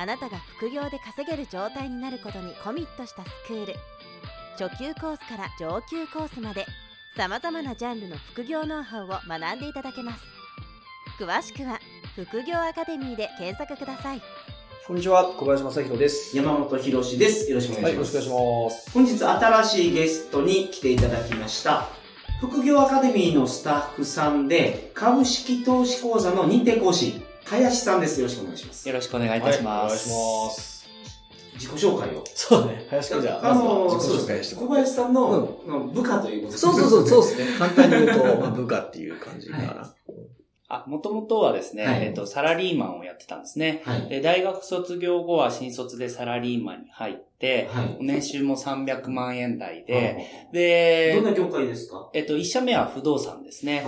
あなたが副業で稼げる状態になることにコミットしたスクール初級コースから上級コースまでさまざまなジャンルの副業ノウハウを学んでいただけます詳しくは副業アカデミーで検索くださいこんにちは、小林正宏です。山本博史です。よろしくお願いします。はい、よろしくお願いします。本日新しいゲストに来ていただきました。副業アカデミーのスタッフさんで、株式投資講座の認定講師、林さんです。よろしくお願いします。よろしくお願いいたします。はい、お願いします。自己紹介を。そうね、林くんじゃあ、あの、まずは自己紹そうですね。介しても小林さんの、の部下ということですそうそうそう、そうですね。簡単に言うと、まあ、部下っていう感じかな。はあ、もともとはですね、はいえっと、サラリーマンをやってたんですね。はい。で、大学卒業後は新卒でサラリーマンに入って、はい。年収も300万円台で、で、どんで、な業界ですか？えっと、一社目は不動産ですね。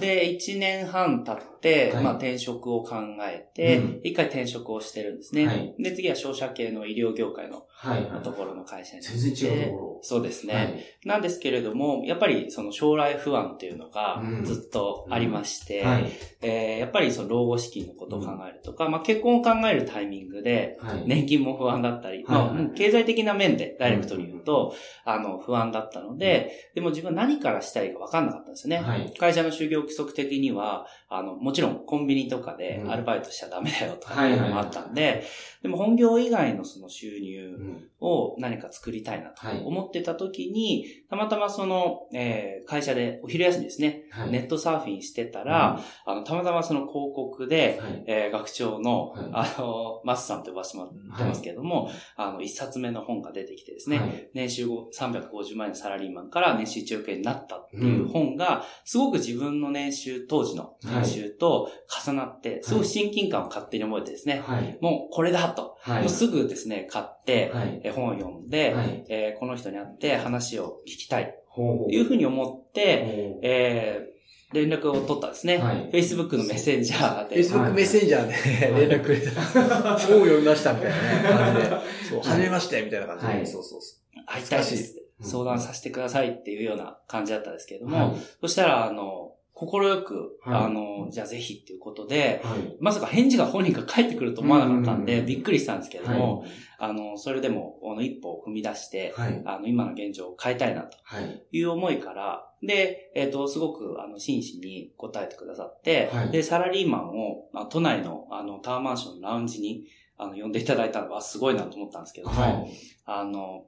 で、1年半経って、はいまあ転職を考えてうん、一、回転職をしてるんですね。はいで、次は商社系の医療業界のはい。はい。ところの会社に。全然違うところそうですね。はい。なんですけれども、やっぱりその将来不安っていうのがうんずっとありまして、はい。えーやっぱりその老後資金のことを考えるとか、まあ結婚を考えるタイミングで、はい。年金も不安だったり、はいまあもう経済的な面でダイレクトに言うと、あの不安だったので、でも自分は何からしたらいいか分かんなかったんですよね。はい。会社の就業規則的には、あの、もちろんコンビニとかでうん。アルバイトしちゃダメだよとかはいいうのもあったんで、でも本業以外のその収入うん。を何か作りたいなとはい。思ってた時に、たまたまその、えー会社でお昼休みですね、はい。ネットサーフィンしてたら、あの、たまたまその広告で、はい。えー学長の、はい。あの、マスさんと呼ばせてもらってますけども、あの、一冊目の本が出てきてですね、はい年収ご350万円のサラリーマンから年収1億円になったっていう本が、すごく自分の年収、当時の年収と重なって、すごく親近感を勝手に覚えてですね、はい。もうこれだと、はい。もうすぐですね、買って、はい。え本を読んで、はい。えーこの人に会って話を聞きたいというふうに思って、えー連絡を取ったんですね。はい Facebook のメッセンジャーで。Facebook メッセンジャーで連絡くれた。本を読みましたみたいなね、感じで。そう、はい初めましてみたいな感じで。はいそうそうそ会いたいです相談させてくださいっていうような感じだったんですけれども、はい。そしたら、あの、心よく、はいあの、じゃあぜひっていうことで、はい。まさか返事が本人が返ってくると思わなかったんで、うんびっくりしたんですけれども、あの、それでも、あの、一歩を踏み出して、はい。あの、今の現状を変えたいなとはい。いう思いから、で、えっ、と、すごく、あの、真摯に答えてくださって、はいで、サラリーマンを、まあ、都内の、あの、タワーマンションのラウンジに、あの、呼んでいただいたのはすごいなと思ったんですけども、はい。あの、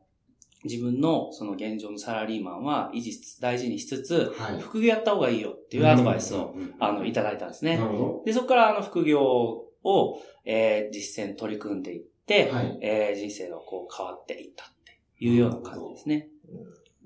自分のその現状のサラリーマンは維持しつつ、大事にしつつ、はい。副業やった方がいいよっていうアドバイスを、うん、うんあの、いただいたんですねな。るほで、そこからあの、副業を、えー実践取り組んでいって、ど。はい。えー人生がこう変わっていったっていうような感じですね。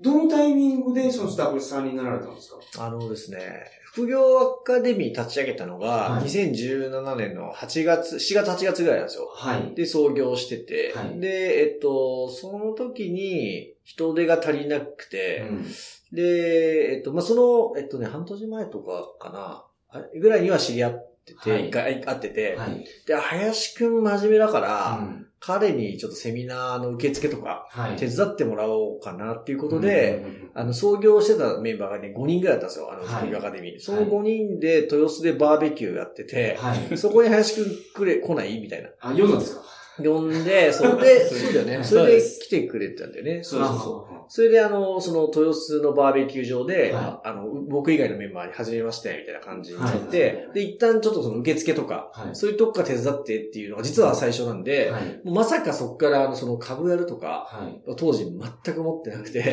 どのタイミングでそのスタッフさんになられたんですか？う。あのですね、副業アカデミー立ち上げたのが、はい2017年の8月、7月8月ぐらいなんですよ。はい。で、創業してて、はいで、えっと、その時に人手が足りなくて、うんで、えっと、まあ、その、えっとね、半年前とかかな、あれ？ぐらいには知り合ってて、はい一回会ってて、はい。で、林くん真面目だから、うん彼にちょっとセミナーの受付とか、はい。手伝ってもらおうかなっていうことで、うん、あの、創業してたメンバーがね、5人ぐらいだったんですよ、あの、はい副業アカデミー。その5人で豊洲でバーベキューやってて、はい。そこに林くん来れ、来ない？みたいな。あ、読んだんですか？呼んで、それで、そうだよね。それで来てくれてたんだよね。そうそうそう。う。それであの、その豊洲のバーベキュー場で、はあの、僕以外のメンバーに始めまして、みたいな感じになって、はいで、一旦ちょっとその受付とか、はい。そういうとこから手伝ってっていうのが実は最初なんで、はい。もうまさかそこからあの、その株やるとか、はい。当時全く持ってなくて、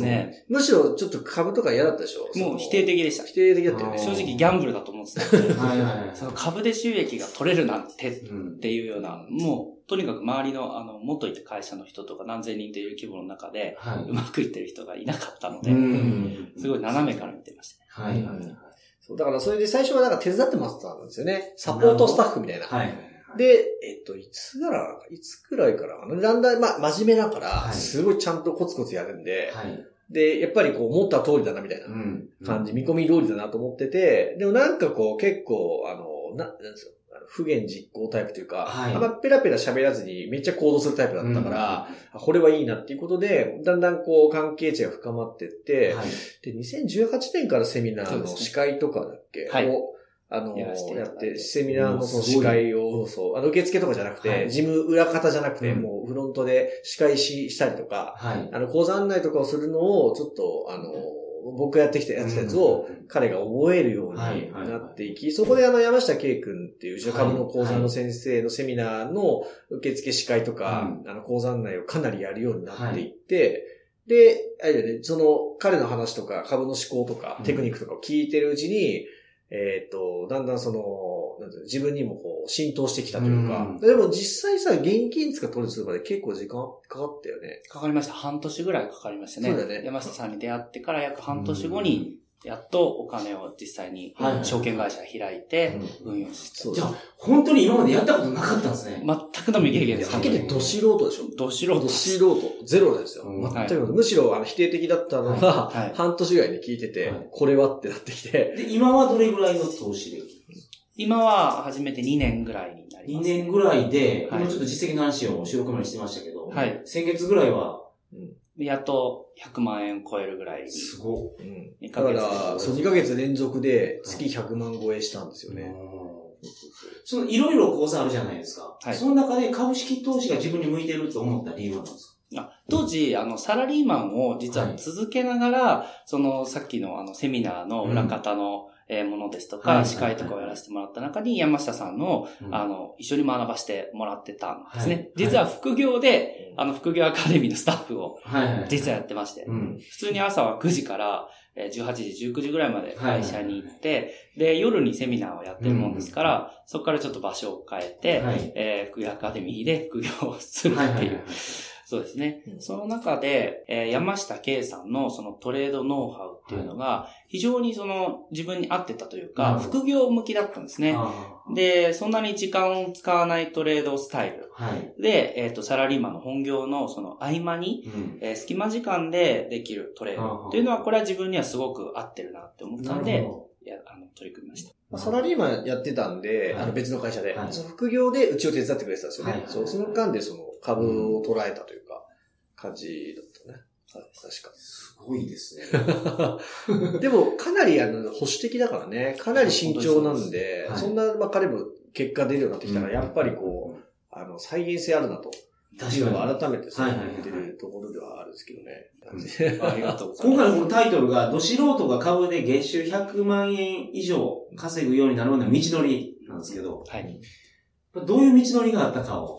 ね。むしろちょっと株とか嫌だったでしょ？もう否定的でした否。定的だったよね。正直ギャンブルだと思ってたんではい。はい。その株で収益が取れるなんてっうん。ていうような、もう、とにかく周りの、あの、元いた会社の人とか何千人という規模の中で、はうまくいってる人がいなかったのい。で、んすごい斜めから見てました。はい。はい。そうだからそれで最初はなんか手伝ってもらってたんですよね。サポートスタッフみたいな。はい。はい。で、えっと、いつぐらい、いつくらいから。だんだん、まあ、真面目だから、はいすごいちゃんとコツコツやるんで、はい。で、やっぱりこう、思った通りだな、みたいなうん。感じ、見込み通りだなと思ってて、でもなんかこう、結構、あの、な、なんですよ。不言実行タイプというか、はい。あんまペラペラ喋らずにめっちゃ行動するタイプだったから、あこれはいいなっていうことで、だんだんこう関係値が深まってって、はい。で、2018年からセミナーの司会とかだっけ、はい。を、あの、やって、セミナーのその司会を、そう、あの、受付とかじゃなくて、はい。事務裏方じゃなくて、うん。もうフロントで司会し、したりとか、はい。あの、講座案内とかをするのを、ちょっと、あの、僕がやってきたやつやつを、彼が覚えるようになっていき、そこであの、山下圭君っていう、うちの株の講座の先生のセミナーの受付司会とか、あの、講座案内をかなりやるようになっていって、で、あれだよね、その、彼の話とか、株の思考とかう、んテクニックとかを聞いてるうちに、えっ、と、だんだんその自分にもこう、浸透してきたというか、うん。でも実際さ、現金使取りするまで結構時間かかったよね。かかりました。半年ぐらいかかりましたね。そうだね。山下さんに出会ってから約半年後に、やっとお金を実際にはい証券会社開いてうん。運用して、そうじゃあ、本当に今までやったことなかったんですね。全くの未経験です。はっきり言ってど素人でしょ。ど素人ど素人。ゼロですよ。うん。全く、むしろあの否定的だったのが、はい。はい。半年ぐらいに聞いてて、はい。これはってなってきて、で、今はどれぐらいの投資で今は初めて2年ぐらいになり ?2 ます。年ぐらいで、はい今ちょっと実績の話を収録前にしてましたけど、はい先月ぐらいは、やっと100万円超えるぐらいに。すごうん2だから、そう、2ヶ月連続で月100万超えしたんですよい。ね。そのいろいろ講座あるじゃないですか。はいその中で株式投資が自分に向いてると思った理由は何ですあ当時、あの、サラリーマンを実は続けながら、その、さっきのあの、セミナーの裏方の、えーものですとか、はい司会とかをやらせてもらった中に、山下さんの、かあの、一緒に学ばせてもらってたんですね。はい実は副業で、あの、副業アカデミーのスタッフを。実はやってまして、うん。普通に朝は9時から、えー18時、19時ぐらいまで会社に行って、で、夜にセミナーをやってるもんですから、そこからちょっと場所を変えて、はい。えー副業アカデミーで副業をするっていう。そうですね。うんその中で、えー山下圭さんのそのトレードノウハウっていうのが、非常にその自分に合ってたというか、副業向きだったんですね。で、そんなに時間を使わないトレードスタイル。はい。で、えっ、と、サラリーマンの本業のその合間に、うん。えー隙間時間でできるトレードっていうのは、これは自分にはすごく合ってるなって思ったんで、やあの取り組みました。まあサラリーマンやってたんで、はいあの別の会社で、はいその副業でうちを手伝ってくれてたんですよね。はいそう、その間でその株を捉えたというか、感じだったね。はい、確かすごいですね。に。でも、かなりあの、保守的だからね、かなり慎重なんで、はいそんな、まあ彼も結果出るようになってきたから、やっぱりこう、う、あの、再現性あるなと。確かに。が改めてそうはいはいはい言ってるところではあるんですけどね。うん ありがとうございます。今回のこのタイトルが、ど素人が株で月収100万円以上稼ぐようになるまでの道のりなんですけど、はい。どういう道のりがあったかを、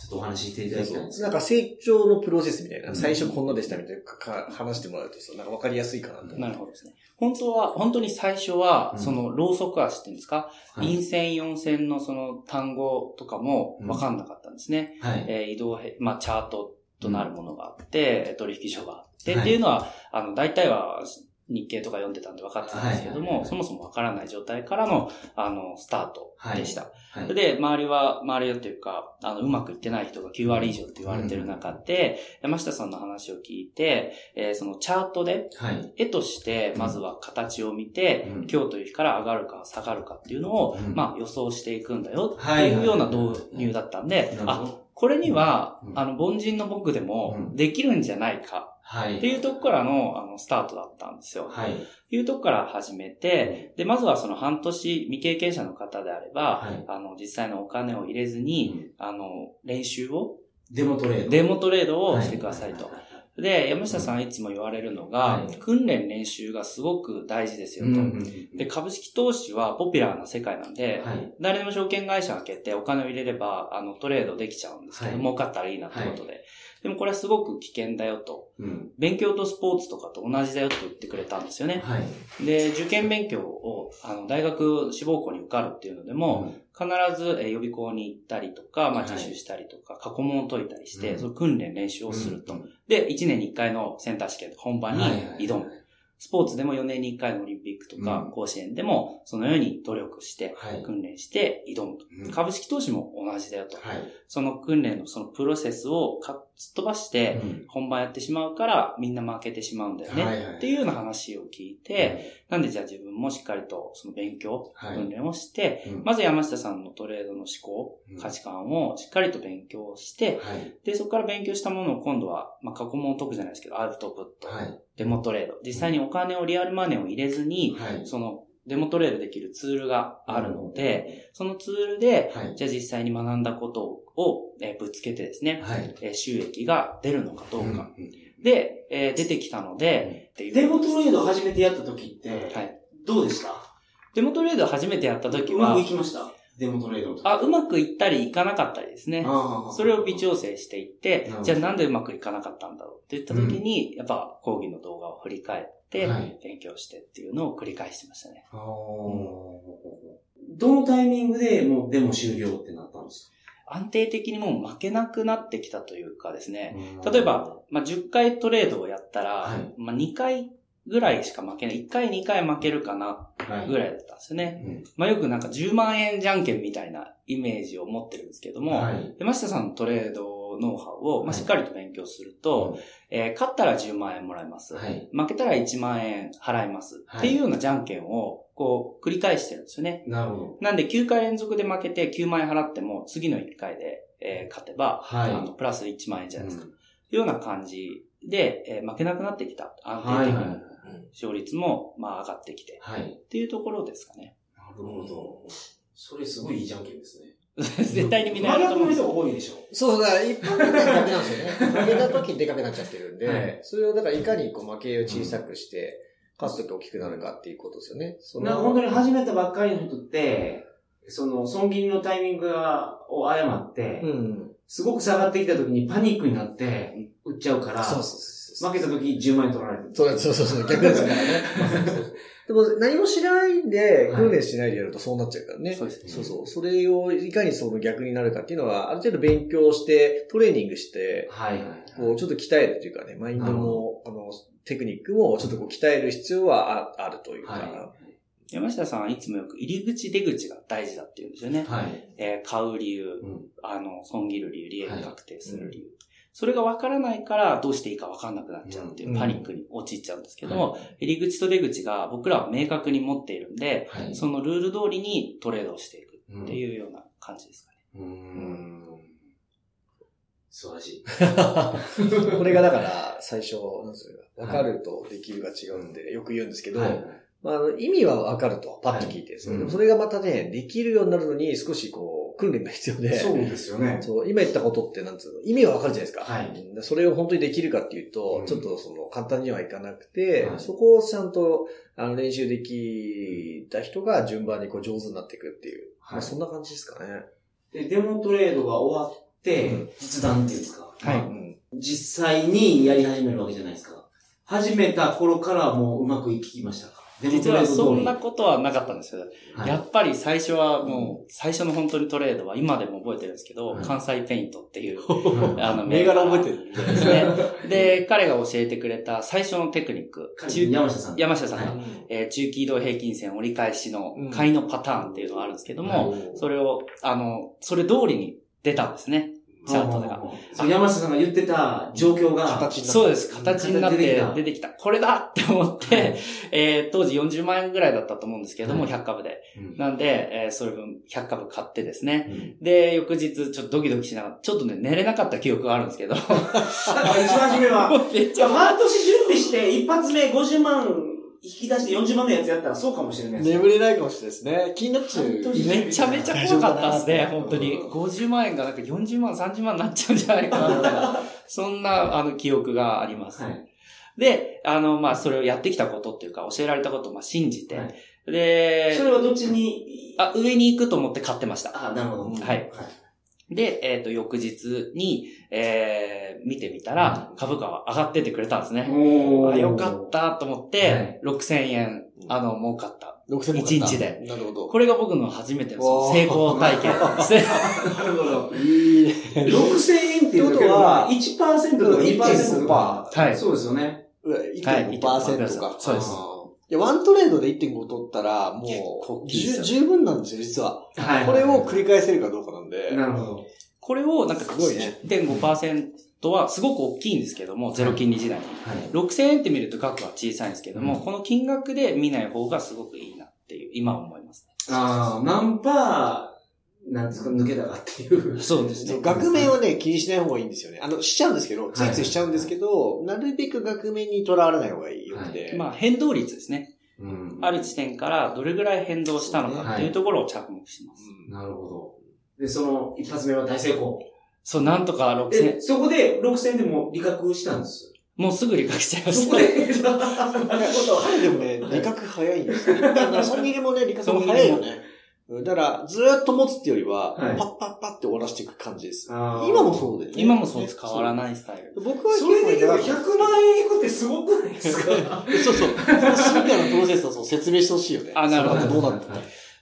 ちょっとお話ししていただきたいんですなんか成長のプロセスみたいな、うん最初こんなでしたみたいなかか話してもらうとさ、なんかわかりやすいかなと。なるほどですね。本当は、本当に最初は、うん。その、ローソク足っていうんですか、はい。陰線、陽線のその単語とかも分かんなかったんですね。はい。えー移動へ、まあ、チャートとなるものがあって、取引所があって、はい。っていうのは、あの、大体は日経とか読んでたんで分かってたんですけども、はいはいはいそもそも分からない状態からの、あの、スタートでした。はい。で、周りは、周りはというか、あの、うまくいってない人が9割以上って言われてる中で、山下さんの話を聞いて、えーそのチャートで、はい。絵として、まずは形を見て、うん。今日という日から上がるか下がるかっていうのを、うん。まあ予想していくんだよってはいいうような導入だったんで、あ。これにはう、ん。あの、凡人の僕でもうん。できるんじゃないかはい。っていうとこからの、あの、スタートだったんですよ。はい。いうとこから始めて、で、まずはその半年未経験者の方であれば、はい。あの、実際のお金を入れずに、あの、練習を、デモトレード。デモトレードをしてくださいと。はで、山下さんいつも言われるのが、はい訓練練習がすごく大事ですよと。うんうんうんで、株式投資はポピュラーな世界なんで、はい。誰でも証券会社開けてお金を入れれば、あの、トレードできちゃうんですけど、はい儲かったらいいなってことで。でもこれはすごく危険だよと。うん。勉強とスポーツとかと同じだよと言ってくれたんですよね。はい。で、受験勉強を、あの、大学志望校に受かるっていうのでも、必ずえー予備校に行ったりとか、まあ、はい自習したりとか、過去問を解いたりして、うんその訓練練習をすると。うんで、1年に1回のセンター試験、本番に挑む。スポーツでも4年に1回のオリンピックとかうん甲子園でもそのように努力して、はい。訓練して挑むと。うん株式投資も同じだよと。はい。その訓練のそのプロセスをかすっ飛ばして、うん本番やってしまうからみんな負けてしまうんだよね。っていうような話を聞いて、なんでじゃあ自分もしっかりとその勉強、はい訓練をして、うんまず山下さんのトレードの思考うん、価値観をしっかりと勉強して、はい。で、そこから勉強したものを今度は、まあ、過去問を解くじゃないですけど、アウトプット、はい。デモトレード。実際にお金をリアルマネーを入れずに、はい。そのデモトレードできるツールがあるので、そのツールで、はい。じゃあ実際に学んだことを、えーぶつけてですね、はい。えー収益が出るのかどうか。うんうんで、えー出てきたので、っていうデモトレード初めてやった時って、はい。どうでした？デモトレード初めてやった時はうまくい、きました。デモトレードあ、うまくいったりいかなかったりですね。それを微調整していってじゃあなんでうまくいかなかったんだろうって言った時に、やっぱ講義の動画を振り返ってはい、勉強してっていうのを繰り返してましたね。どのタイミングでもうデモ終了ってなったんです安定的にもう負けなくなってきたというかですね、か例えば、まあ、10回トレードをやったら、はい。まあ、2回ぐらいしか負けない。1回2回負けるかなはいぐらいだったんですよね。うんまあ、よくなんか10万円じゃんけんみたいなイメージを持ってるんですけども、はい山下さんのトレードノウハウを、まあ、はいしっかりと勉強すると、えー勝ったら10万円もらえます。はい負けたら1万円払います。はいっていうようなじゃんけんを、こう、繰り返してるんですよね。なるほど。なんで9回連続で負けて9万円払っても、次の1回で、えー勝てば、はいあの、プラス1万円じゃないですか。うんいうような感じで、えー負けなくなってきた。安定的に。はいはい。勝率も、まあ、上がってきて。はい。っていうところですかね。なるほど。それすごいいいじゃんけんですね。絶対にみんな真やると思う人多いでしょ。そう、だから一般的には逆なんですよね。負けた時にでかくなっちゃってるんで、はいそれをだからいかにこう負けを小さくして、勝つ時大きくなるかっていうことですよね。そのなんか本当に始めたばっかりの人って、その、損切りのタイミングがを誤って、うん。すごく下がってきた時にパニックになって、売っちゃうから、そうそうそう。負けた時10万円取られる。そうそうそうそう、逆ですからね。でも何もしないんで、はい訓練しないでやるとそうなっちゃうからね。そうですねそうそう。それをいかにその逆になるかっていうのは、ある程度勉強して、トレーニングして、はいはい。こう、ちょっと鍛えるっていうかね、マインドも、あの、テクニックもちょっとこう鍛える必要はああるというか、は山下さんはいつもよく入り口出口が大事だって言うんですよね。い。はい。えー買う理由、うんあの、損切る理由、利益確定する理由。はそれが分からないからどうしていいか分かんなくなっちゃうっていううんパニックに陥っちゃうんですけども、入り口と出口が僕らは明確に持っているんで、はい。そのルール通りにトレードをしていくうんっていうような感じですかね。うーん。素晴らしい。これがだから、最初、なんつうのか、分かるとできるが違うんで、よく言うんですけど、はい。まあ、意味は分かると、パッと聞いて、それでもそれがまたね、できるようになるのに少しこう、訓練が必要で、そうですよね。そう、今言ったことって、なんつうの、意味はわかるじゃないですか。はい。うん。それを本当にできるかっていうと、うん。ちょっとその、簡単にはいかなくて、はい。そこをちゃんと、あの、練習できた人が順番にこう上手になっていくっていう。はい。まあ、そんな感じですかね。で、デモトレードが終わって、うん実弾っていうんですか？はい。うん。実際にやり始めるわけじゃないですか。始めた頃からもううまくいきましたか？実。はそんなことはなかったんですよ。はいやっぱり最初はもう、最初の本当にトレードは今でも覚えてるんですけど、はい関西ペイントっていう、はいあの、銘柄覚えてるですね。で、彼が教えてくれた最初のテクニック、中山下さん。山下さんが、はいえー中期移動平均線折り返しのうん買いのパターンっていうのがあるんですけども、はいそれを、あの、それ通りに出たんですね。チャートでが。そう山下さんが言ってた状況が、形になってそうです。形になって出てきた出てきた。これだって思って、はいえー当時40万円ぐらいだったと思うんですけども、はい100株で。うんなんで、えーそれ分100株買ってですね。うんで、翌日ちょっとドキドキしながら、ちょっとね、寝れなかった記憶があるんですけど。一番初めは、めっちゃ半年準備して一発目50万引き出して40万のやつやったらそうかもしれないです。眠れないかもしれないですね。気になっちゃう。めちゃめちゃ怖かったですね、本当に。50万円がなんか40万、30万になっちゃうんじゃないかな。そんな、あの、記憶があります。はい。で、あの、まあ、それをやってきたことっていうか、教えられたことをまあ信じて、はいでそ、れはどっちに、あ、上に行くと思って買ってました。あ、なるほど。はいで、えっ、と、翌日に、えー、見てみたら、株価は上がっててくれたんですね。おあ、よかったと思っはて、6000円、あの、儲かった。6000も一日で。なるほど。これが僕の初めての成功体験ですね。なるほど。いいね。6000円っていうことは、1%とか2%とか。はいそうですよね。1.5%か。そうですいや、ワントレードで1.5取ったら、もう、十分なんですよ、実は。はいこれを繰り返せるかどうかなんで。なるほど。これをなんかすごいね1.5%はすごく大きいんですけども、ゼロ金利時代に。はい。6000円って見ると額は小さいんですけども、うんこの金額で見ない方がすごくいいなっていう、今思いますああ、何パー、なんですか、抜けたかっていう。ね。そうですね。額面はね、気にしない方がいいんですよね。あの、しちゃうんですけど、いついついしちゃうんですけど、なるべく額面にとらわれない方がいいよって。まあ変動率ですね。うんある地点からどれぐらい変動したのかっていうところを着目します。うんなるほど。で、その一発目は大成功。そう、なんとか6000え、そこで6000でも利確したんです。もうすぐ理解しちゃいました。そこで、なるほど。彼でもね、利確早いんですよ。だから、損切りもね、利確も早いよね。うんだから、ずーっと持つっていうよりは、はいパッパッパって終わらせていく感じです。今もそうだよね。今もそうです変わらないスタイル。僕はそれでけど100結構万円いくってすごくないですか？そうそう。その進化のプロセスをそう説明してほしいよね。あなるほどどうなったの？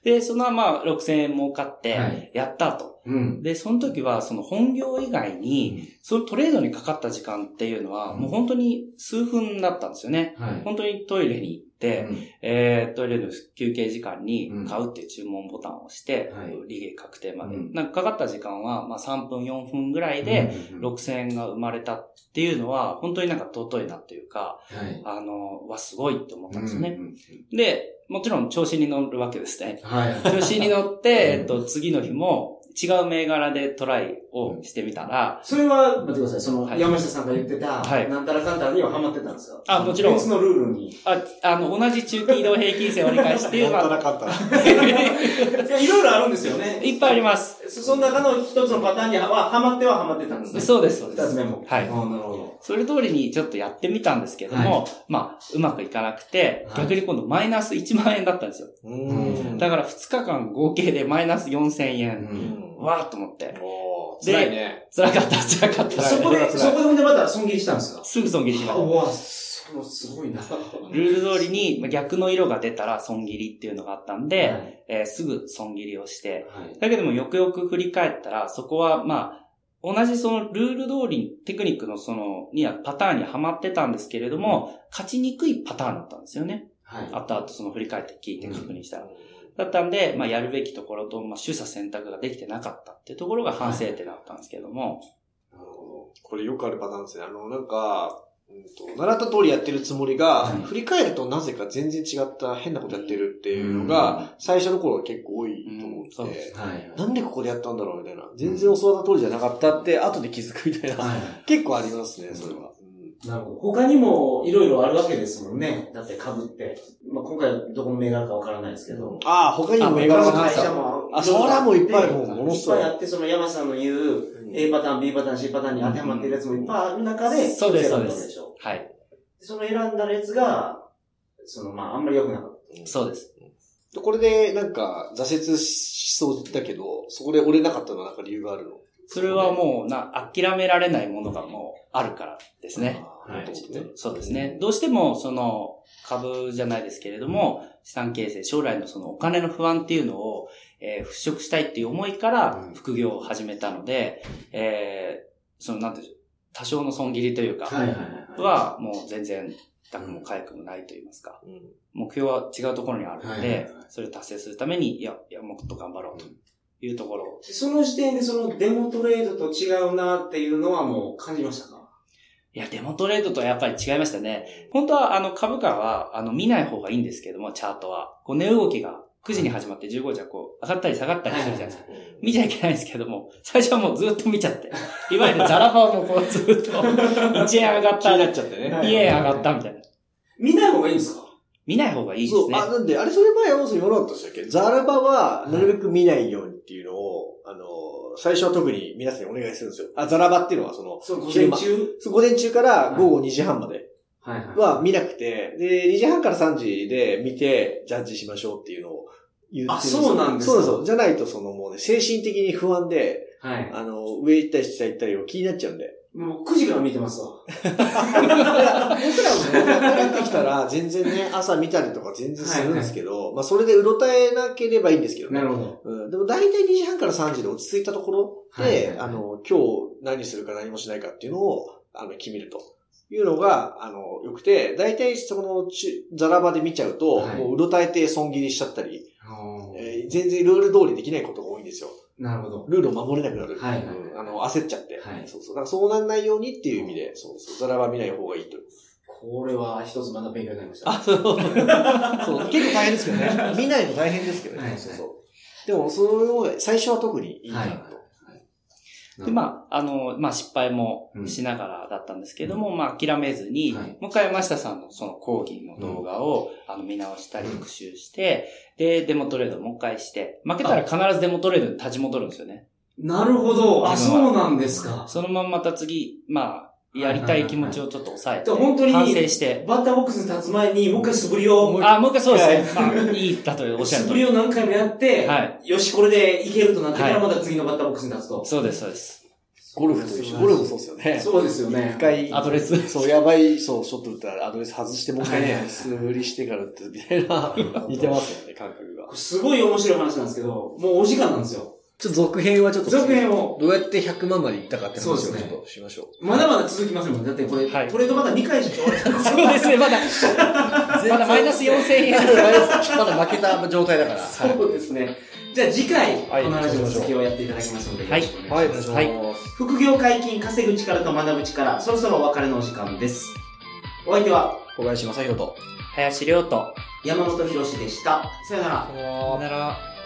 で、そのまあ6000円儲かっはて、やったと。うん。で、その時はその本業以外に、そのトレードにかかった時間っていうのは、もう本当に数分だったんですよね。はい。本当にトイレに行って、えー、トイレの休憩時間に買うっていう注文ボタンを押して、はい利益確定まで。うんなんかかかった時間は、まあ3分4分ぐらいで、6000円が生まれたっていうのは、本当になんか尊いなっていうか、はい。あの、はすごいって思ったんですよね。で、もちろん調子に乗るわけですね。はい。調子に乗って、えっと、次の日も違う銘柄でトライをしてみたら、それは、待ってください。その、はい山下さんが言ってた、はいなんたらかんたらにはハマってたんですかあもちろん別のルールに。いあ、あの、同じ中期移動平均線折り返しっていうのなんたらは、かんたら。や、いろいろあるんですよね。いっぱいあります。そその中の一つのパターンには、ハマってはハマってたんですね。そうです、そうです。二つ目も。はいなるほど。それ通りにちょっとやってみたんですけども、まあ、うまくいかなくて、はい逆に今度マイナス1万円だったんですよ。うんだから2日間合計でマイナス4000う円。んわーっと思って。お辛いね。辛かった、辛かった。そこで、そこでまた損切りしたんですか？すぐ損切りしました。うわ、そのすごいな。ルール通りにまあ逆の色が出たら損切りっていうのがあったんで、はいえーすぐ損切りをして、はい。だけどもよくよく振り返ったら、そこはまあ、同じそのルール通りテクニックのその、にはパターンにはまってたんですけれども、勝ちにくいパターンだったんですよね。はい。後々その振り返って聞いて確認したら。だったんで、まあやるべきところと、まあ取捨選択ができてなかったっていうところが反省点だったんですけども、なるほどこれよくあるパターンですね。あの、なんか、うんと、習った通りやってるつもりが、はい振り返るとなぜか全然違った変なことやってるっていうのが、最初の頃は結構多いと思うんそうって、ですはい。なんでここでやったんだろうみたいな。全然教わった通りじゃなかったって、後で気づくみたいな。はい。結構ありますね、それは。なるほど。他にもいろいろあるわけですもんね。だって株って。まあ、今回はどこの銘柄かわからないですけど。ああ、他にも銘柄他の会があった社も。あ、それはもういっぱい、もう、もものすごい。いっぱいあって、その山さんの言う、A パターン、B パターン、C パターンに当てはまってるやつもいっぱいある中で、そうです選んだわけでしょ。はい。その選んだやつが、その、まあ、あんまり良くなかった。そうです。これで、なんか、挫折しそうだけど、そこで折れなかったのはなんか理由があるの？それはもうな、諦められないものがもうあるからですね。そうですね。どうしても、その、株じゃないですけれども、資産形成、将来のそのお金の不安っていうのを、えー払拭したいっていう思いからうん。副業を始めたので、えーその、なんていうんでしょう、多少の損切りというか、はもう全然、痛くも痒くもないと言いますか、うん。目標は違うところにあるので、それを達成するために、いや、いや、もっと頑張ろうというところをその時点でそのデモトレードと違うなっていうのはもう感じましたか？いや、デモトレードとはやっぱり違いましたね。本当は、あの、株価は、あの、見ない方がいいんですけども、チャートは。こう、値動きが9時に始まって15時はこう、上がったり下がったりするじゃないですか。見ちゃいけないんですけども、最初はもうずっと見ちゃって。いわゆるザラバをもうこうずっと、1円上がった、気になっちゃってね。2円上がったみたいな。見ない方がいいんですか？見ない方がいいでそう、すねあ、。なんで、あれそれ前山本さん言わなかったでしたっけ？ザラバは、なるべく見ないようにっていうのを、あの、最初は特に皆さんにお願いするんですよ。あ、ザラバっていうのはその、そう、午前中？そう午前中から午後2時半までは見なくて、で、2時半から3時で見て、ジャッジしましょうっていうのを言ってるあそうなんですか？そうそう。じゃないと、そのもうね、精神的に不安で、はい。あの、上行ったり下行ったりを気になっちゃうんで。もう9時から見てますわ。僕らもね、慣れてきたら、全然ね、朝見たりとか全然するんですけど、まあ、それでうろたえなければいいんですけどね。なるほど。うん、でも大体2時半から3時で落ち着いたところで、はいはいはいあの、今日何するか何もしないかっていうのを、あの、決めると。いうのが、あの、良くて、大体そのち、ザラバで見ちゃうと、はいもううろたえて損切りしちゃったり、えー全然ルール通りできないことが多いんですよ。なるほど。ルールを守れなくなる。はいはいうんあの、焦っちゃって。はいそうそう。だからそうなんないようにっていう意味で、そうそう。ザラバ見ない方がいいと。これは一つまた勉強になりました。あ、そう。そう。結構大変ですけどね。見ないの大変ですけどね。はいそうそう。でも、それを最初は特にいいかなと。で、まあ、あの、まあ、失敗もしながらだったんですけども、まあ、諦めずに、はいもう一回山下さんのその講義の動画を、あの、見直したり復習して、で、デモトレードもう一回して、負けたら必ずデモトレードに立ち戻るんですよね。なるほど。あ、そうなんですか。そのまんまた次、まあ、やりたい気持ちをちょっと抑えて、で本当に反省して、バッターボックスに立つ前に、もう一回素振りを、あ、もう一回そうですね。まあ、いい、だとおっしゃる素振り。を何回もやって、はい。よし、これでいけるとなってからはいまた次のバッターボックスに立つと。そうです、そうです。ゴルフと一緒。ゴルフもそうですよね。そうですよね一。回、アドレスそう、やばい、そう、ショット打ったらアドレス外して、もう一回ね素振りしてからって、みたいな、似てますよね、感覚がすごい面白い話なんですけど、もうお時間なんですよ。ちょっと続編はちょっと。続編を。どうやって100万までいったかって話をちょっとしましょう。まだまだ続きますもん。だってこれ、はいトレードまだ2回しか終わってない。そうですね、まだ、まだマイナス4000円。まだ負けた状態だから。そうですね。じゃあ次回、はいこの話の続きをやっていただきますので、よはいろしくおはい、お願いします。します。副業解禁、稼ぐ力と学ぶ力、そろそろお別れのお時間です。お相手は、小林正宏と。林亮と。山本博史でした。さよなら。さよなら。